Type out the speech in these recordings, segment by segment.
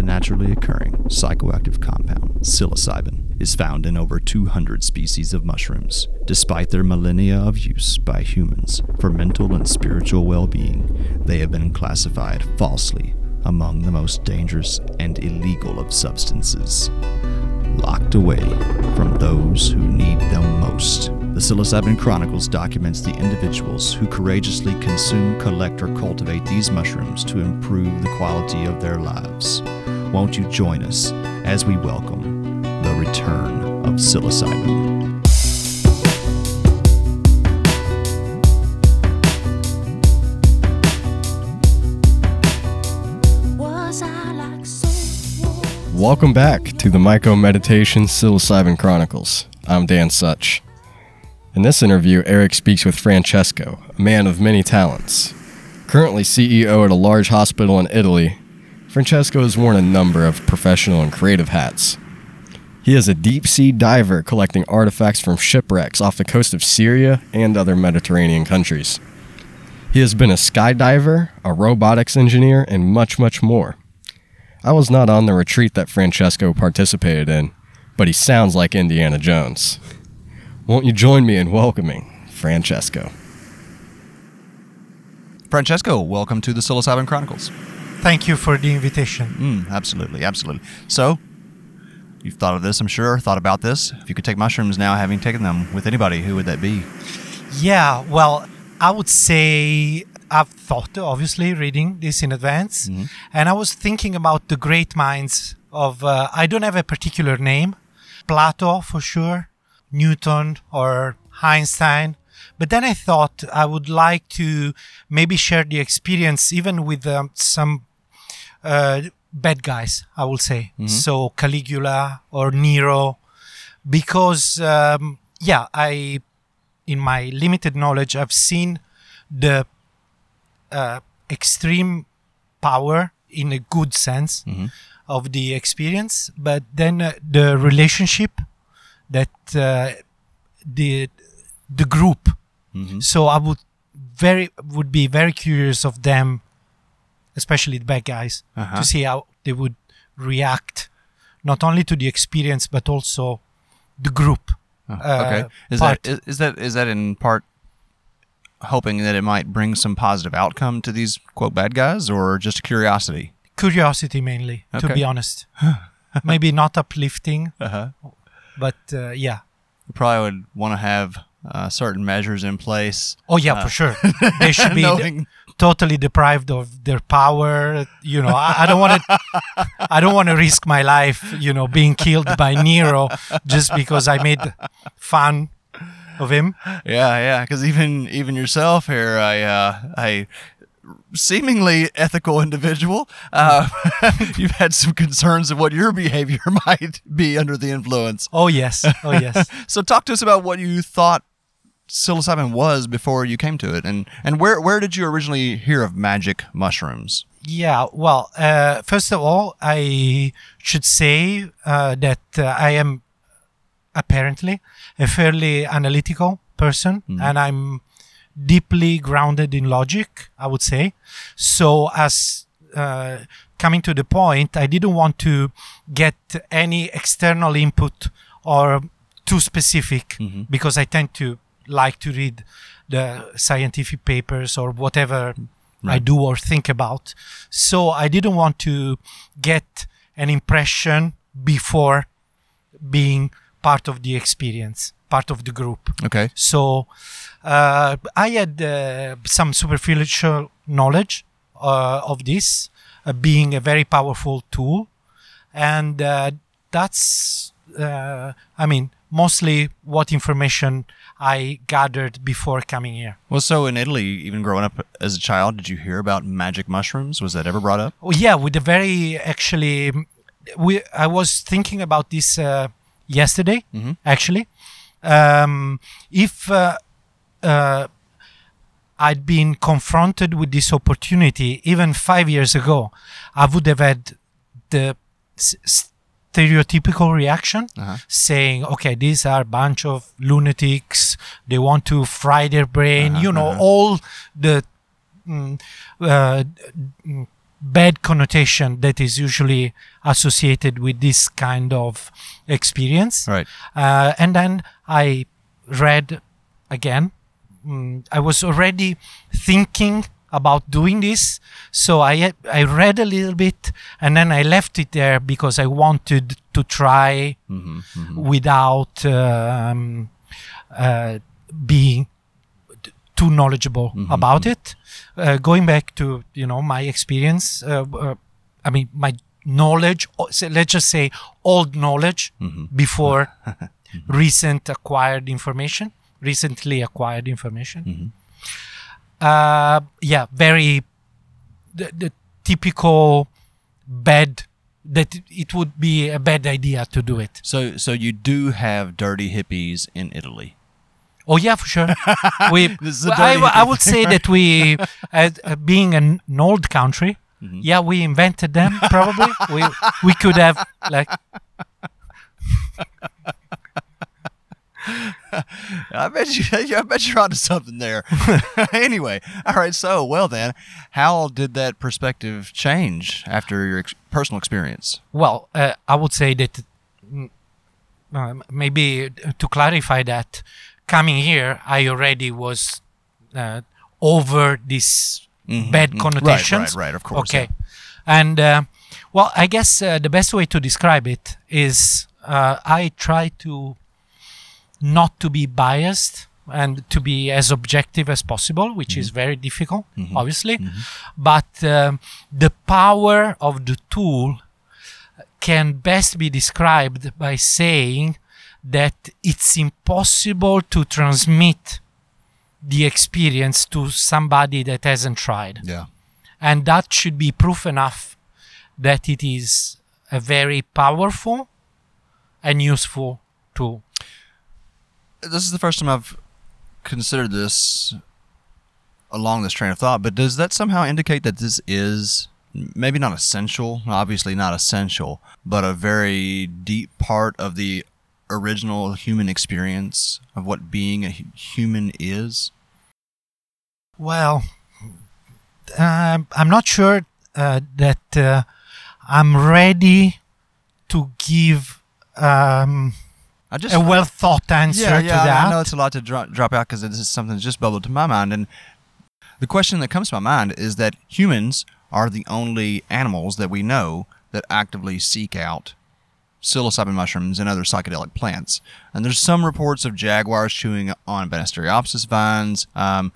the naturally occurring psychoactive compound psilocybin is found in over 200 species of mushrooms. Despite their millennia of use by humans for mental and spiritual well being, they have been classified falsely among the most dangerous and illegal of substances. Locked away from those who need them most. The Psilocybin Chronicles documents the individuals who courageously consume, collect, or cultivate these mushrooms to improve the quality of their lives. Won't you join us as we welcome the return of psilocybin? Welcome back to the Myco Meditation Psilocybin Chronicles. I'm Dan Such. In this interview, Eric speaks with Francesco, a man of many talents. Currently CEO at a large hospital in Italy, Francesco has worn a number of professional and creative hats. He is a deep sea diver collecting artifacts from shipwrecks off the coast of Syria and other Mediterranean countries. He has been a skydiver, a robotics engineer, and much, much more. I was not on the retreat that Francesco participated in, but he sounds like Indiana Jones. Won't you join me in welcoming Francesco? Francesco, welcome to the Psilocybin Chronicles. Thank you for the invitation. Mm, absolutely, absolutely. So, you've thought of this, I'm sure, thought about this. If you could take mushrooms now, having taken them with anybody, who would that be? Yeah, well, I would say I've thought, obviously, reading this in advance, Mm-hmm. and I was thinking about the great minds of. Uh, I don't have a particular name, Plato for sure, Newton or Einstein, but then I thought I would like to maybe share the experience even with um, some uh, bad guys. I will say. So, Caligula or Nero, because um, yeah, I in my limited knowledge, I've seen the uh, extreme power in a good sense of the experience, but then uh, the relationship that uh, the the group. So I would very would be very curious of them, especially the bad guys, Uh-huh. to see how they would react, not only to the experience but also the group. Oh, uh, okay. Is part. that is, is that is that in part hoping that it might bring some positive outcome to these quote bad guys, or just curiosity? curiosity mainly to be honest maybe not uplifting Uh-huh. But uh, yeah You probably would want to have uh, certain measures in place. oh yeah for sure they should be totally deprived of their power you know i, I don't want to i don't want to risk my life you know being killed by nero just because i made fun of him Yeah, yeah. Because even even yourself here, I uh, I seemingly ethical individual. Uh, you've had some concerns of what your behavior might be under the influence. oh yes oh yes So talk to us about what you thought psilocybin was before you came to it, and and where where did you originally hear of magic mushrooms? Yeah, well, uh, first of all, I should say uh, that uh, I am apparently a fairly analytical person and I'm deeply grounded in logic, I would say. So, as uh, coming to the point, I didn't want to get any external input or too specific because I tend to like to read the scientific papers or whatever I do or think about. So I didn't want to get an impression before being part of the experience, part of the group. Okay. So uh, I had uh, some superficial knowledge uh, of this uh, being a very powerful tool, and uh, that's uh, I mean mostly what information I gathered before coming here. Well, so in Italy, even growing up as a child, did you hear about magic mushrooms? Was that ever brought up? Oh, yeah, with a very actually, we I was thinking about this uh, yesterday. Actually, um, if uh, uh, I'd been confronted with this opportunity even five years ago, I would have had the stereotypical reaction, saying, "Okay, these are a bunch of lunatics. They want to fry their brain. You know, all the." mm, uh, bad connotation that is usually associated with this kind of experience. Right. Uh, and then I read again. Mm, I was already thinking about doing this, so I I read a little bit, and then I left it there because I wanted to try without um, uh, being too knowledgeable about it. Uh, going back to you know my experience, uh, uh, I mean my knowledge. Let's just say old knowledge before recent acquired information, recently acquired information. Uh, yeah, very the, the typical bad that it would be a bad idea to do it. So, so you do have dirty hippies in Italy. Oh yeah, for sure. We, This is a I, I would say that we, uh, being an old country, Mm-hmm. yeah, we invented them. Probably we we could have like I bet you. I bet you're onto something there. anyway, all right. So, well then, how did that perspective change after your ex- personal experience? well, uh, I would say that mm, um, maybe to clarify that coming here, I already was uh, over these bad connotations. Mm-hmm. right, right, of course, Okay, and uh, well, I guess uh, the best way to describe it is uh, I try to not to be biased and to be as objective as possible, which is very difficult, obviously. But um, the power of the tool can best be described by saying that it's impossible to transmit the experience to somebody that hasn't tried. Yeah. And that should be proof enough that it is a very powerful and useful tool. This is the first time I've considered this along this train of thought. But does that somehow indicate that this is maybe not essential, obviously not essential, but a very deep part of the original human experience of what being a human is? Well, um, I'm not sure uh, that uh, I'm ready to give um, I just a well thought answer yeah, yeah. I- that. I know it's a lot to dro- drop out because this is something that's just bubbled to my mind, and the question that comes to my mind is that humans are the only animals that we know that actively seek out psilocybin mushrooms and other psychedelic plants. And there's some reports of jaguars chewing on Banisteriopsis vines. Um,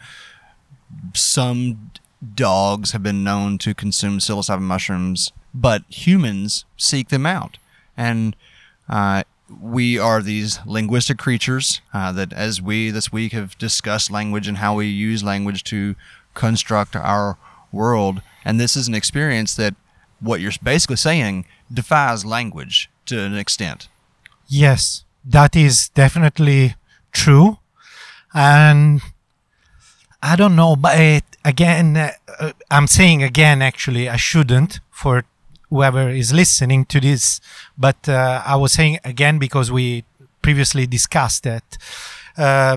some dogs have been known to consume psilocybin mushrooms, but humans seek them out. And uh, we are these linguistic creatures uh, that, as we this week have discussed language and how we use language to construct our world. And this is an experience that what you're basically saying defies language to an extent. Yes, that is definitely true. And I don't know, but it, again, uh, uh, I'm saying again, actually, I shouldn't for whoever is listening to this, but uh, I was saying again because we previously discussed that. Uh,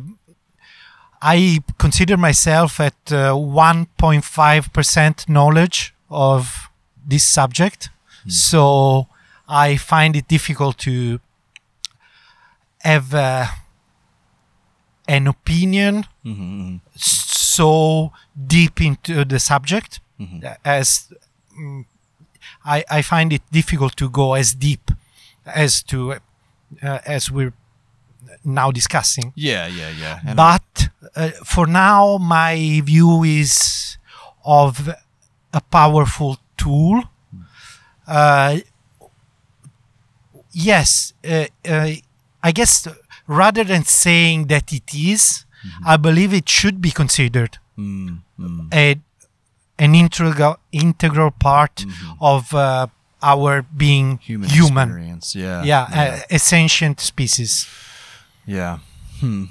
I consider myself at uh, 1.5% knowledge of this subject. So I find it difficult to have uh, an opinion so deep into the subject as mm, I, I find it difficult to go as deep as to uh, as we're now discussing. Yeah, yeah, yeah. And but uh, for now my view is of a powerful tool. Uh, yes uh, uh, i guess rather than saying that it is, i believe it should be considered Mm, mm. a, an integral integral part of uh, our being human, human, experience. Yeah, yeah, Uh, a sentient species Yeah. Hmm.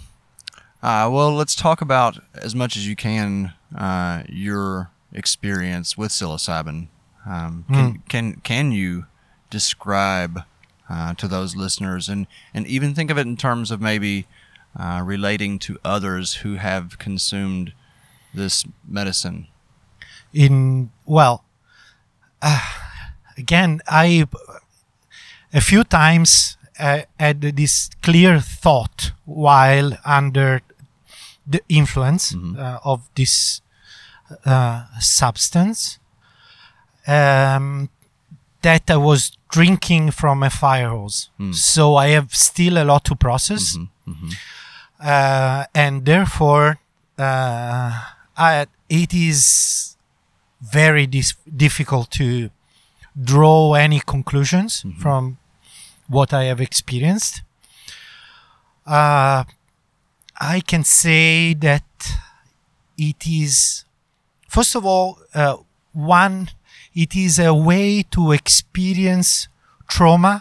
Uh, well, let's talk about as much as you can uh, your experience with psilocybin. Um, can, can can you describe uh, to those listeners and and even think of it in terms of maybe uh, relating to others who have consumed this medicine? in well again, I a few times uh, had this clear thought while under the influence uh, of this uh, substance um, that I was drinking from a fire hose. So I have still a lot to process, uh, and therefore uh, I, it is very dis- difficult to draw any conclusions from what I have experienced. Uh, I can say that it is, first of all, uh, one, it is a way to experience trauma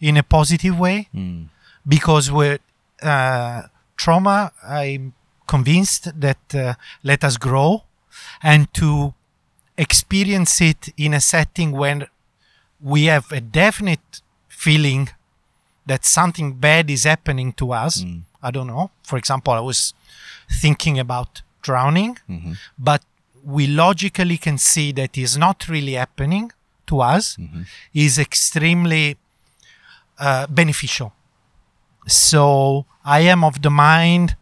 in a positive way because with uh, trauma, I'm convinced that uh, let us grow and to experience it in a setting when we have a definite feeling that something bad is happening to us. I don't know. For example, I was thinking about drowning, but we logically can see that is not really happening to us, is extremely uh, beneficial. So I am of the mind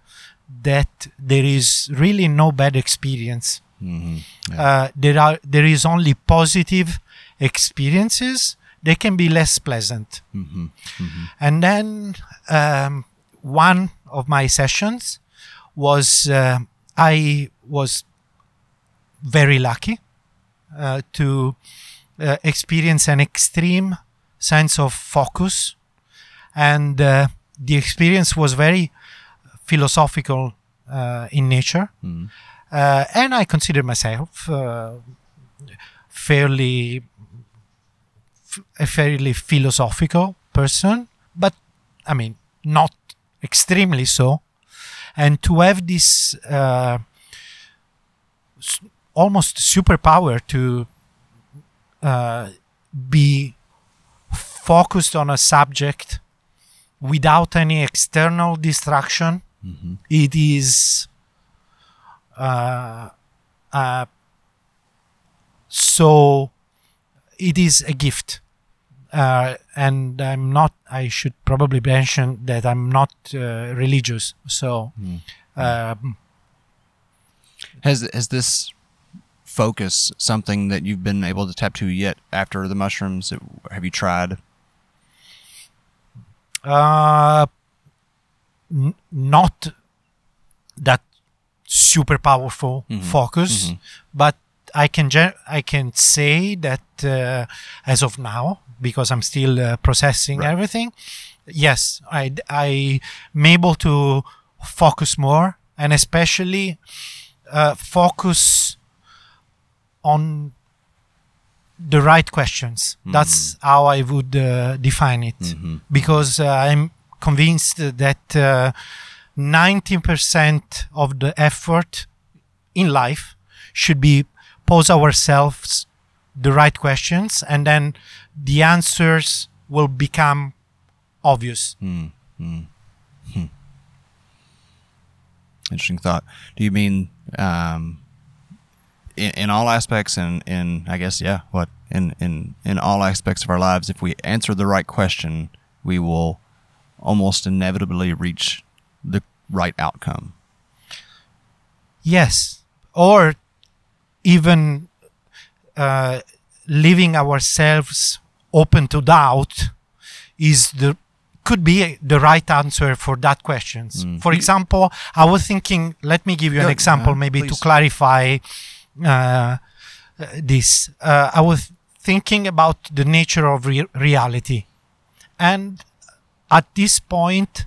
that there is really no bad experience. Uh, there are there is only positive experiences. They can be less pleasant. And then um, one of my sessions was uh, I was very lucky uh, to uh, experience an extreme sense of focus, and uh, the experience was very philosophical uh, in nature. Uh, and I consider myself uh, fairly f- a fairly philosophical person, but I mean not extremely so. And to have this uh, s- almost superpower to uh, be focused on a subject without any external distraction, it is uh, uh, so it is a gift. Uh, and i'm not i should probably mention that i'm not uh, religious so um, Has has this focus something that you've been able to tap to yet after the mushrooms? Have you tried? uh, n- not that super powerful focus, but I can gen- I can say that uh, as of now, because I'm still uh, processing Right. everything. Yes, I I'm able to focus more, and especially uh, focus on the right questions. That's how I would uh, define it. Because uh, I'm convinced that uh, 90% of the effort in life should be pose ourselves the right questions and then the answers will become obvious. Interesting thought. Do you mean um, in, in all aspects and in, I guess yeah what in, in in all aspects of our lives if we answer the right question we will almost inevitably reach the right outcome Yes, or even uh, leaving ourselves open to doubt is the could be the right answer for that questions. For example, I was thinking. Let me give you an example, maybe to clarify uh, this. Uh, I was thinking about the nature of re- reality, and at this point,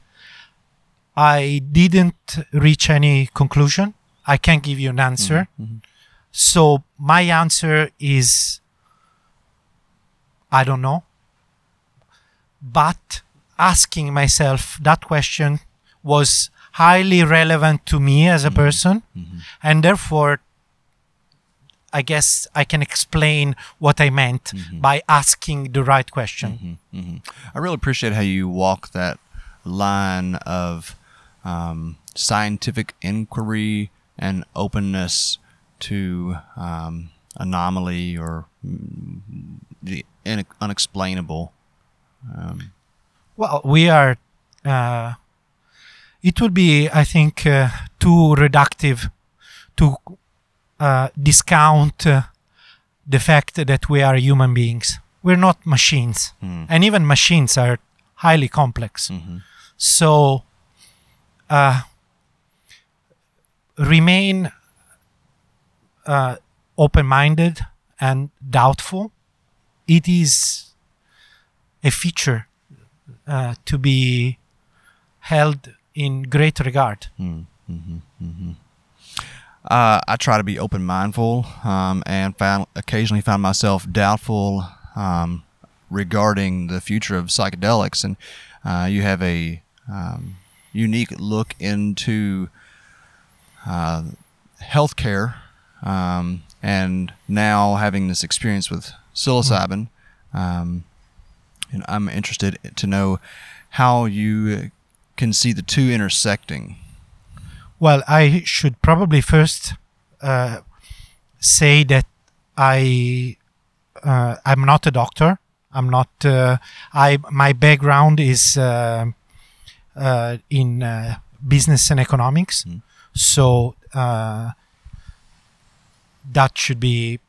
I didn't reach any conclusion. I can't give you an answer. So my answer is I don't know. But asking myself that question was highly relevant to me as a person. And therefore, I guess I can explain what I meant by asking the right question. I really appreciate how you walk that line of um, scientific inquiry and openness to um, anomaly or mm, the in- unexplainable. Um, Well, we are. Uh, it would be, I think, uh, too reductive to uh, discount uh, the fact that we are human beings. We're not machines, Hmm. and even machines are highly complex. mhm. So, uh, remain uh, open-minded and doubtful. It is a feature uh, to be held in great regard. Mm, mhm, mhm. Uh, I try to be open mindful um, and found occasionally found myself doubtful um, regarding the future of psychedelics. And uh, you have a um, unique look into uh, healthcare, um, and now having this experience with psilocybin, um, and I'm interested to know how you can see the two intersecting. Well, I should probably first uh, say that I uh, I'm not a doctor. I'm not. Uh, I my background is uh, uh, in uh, business and economics, Mm. so uh, that should be.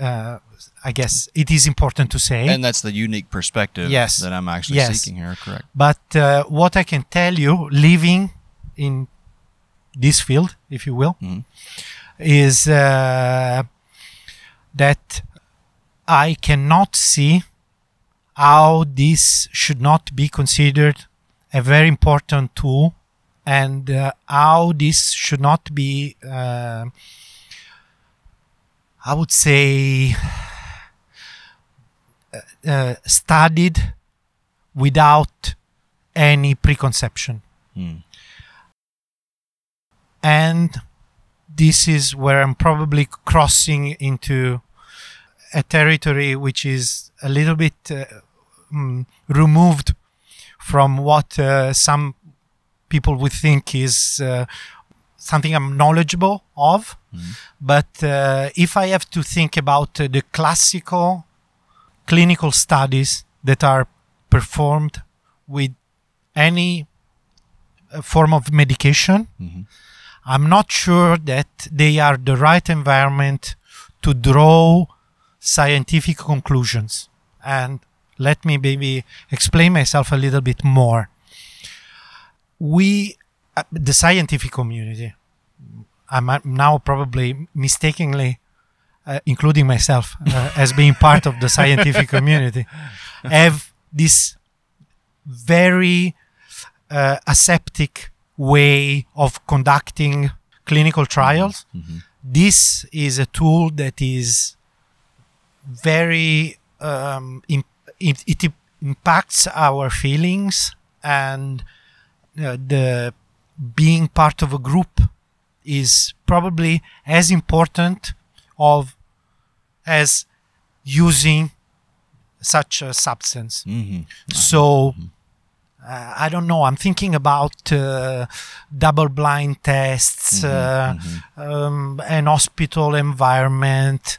Uh, I guess it is important to say. And that's the unique perspective Yes. that I'm actually Yes. seeking here, correct? But uh, what I can tell you, living in this field, if you will, Mhm. is uh, that I cannot see how this should not be considered a very important tool and uh, how this should not be, uh, I would say, uh, uh, studied without any preconception. Mm. And this is where I'm probably crossing into a territory which is a little bit uh, mm, removed from what uh, some people would think is uh, something I'm knowledgeable of. Mhm. But uh, if I have to think about uh, the classical clinical studies that are performed with any uh, form of medication, Mhm. I'm not sure that they are the right environment to draw scientific conclusions. And let me maybe explain myself a little bit more. We, uh, the scientific community, I'm now probably mistakenly uh, including myself uh, as being part of the scientific community, have this very uh, aseptic way of conducting clinical trials. Mhm. This is a tool that is very um, im- it, it impacts our feelings and uh, the being part of a group is probably as important of as using such a substance Mhm. so uh, I don't know. I'm thinking about uh, double blind tests, uh, Um, an hospital environment.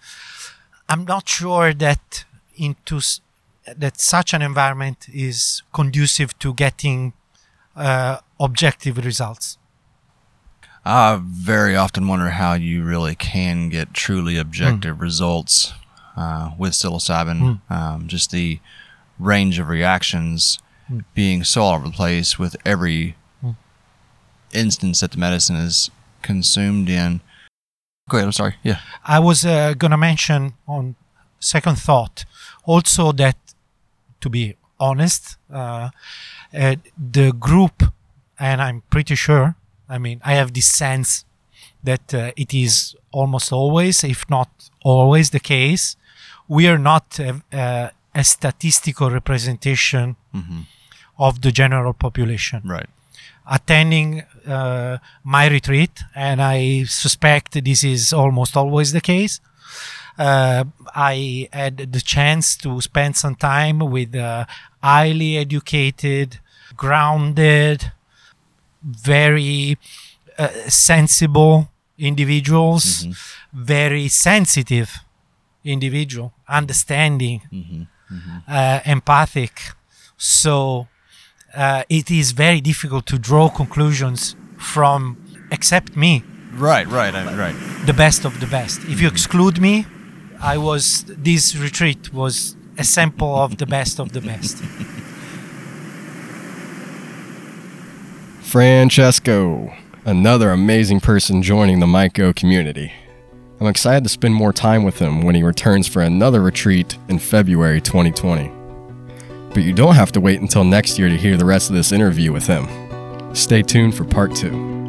I'm not sure that into s- that such an environment is conducive to getting uh, objective results. I very often wonder how you really can get truly objective results uh, with psilocybin. Um, just the range of reactions being so all over the place with every instance that the medicine is consumed in. Go ahead. I'm sorry. Yeah. I was uh, gonna mention on second thought also that, to be honest, uh, uh, the group, and I'm pretty sure. I mean, I have this sense that uh, it is almost always, if not always, the case. We are not a, statistical representation Mhm. of the general population Right. attending uh, my retreat, and I suspect this is almost always the case. Uh, I had the chance to spend some time with uh, highly educated, grounded, very uh, sensible individuals, very sensitive individual, understanding, uh, empathic. So uh, it is very difficult to draw conclusions from except me, Right, right, I- right. the best of the best. If you exclude me, I was this retreat was a sample of the best of the best. Francesco, another amazing person joining the Myco community. I'm excited to spend more time with him when he returns for another retreat in February 2020. But you don't have to wait until next year to hear the rest of this interview with him. Stay tuned for part two.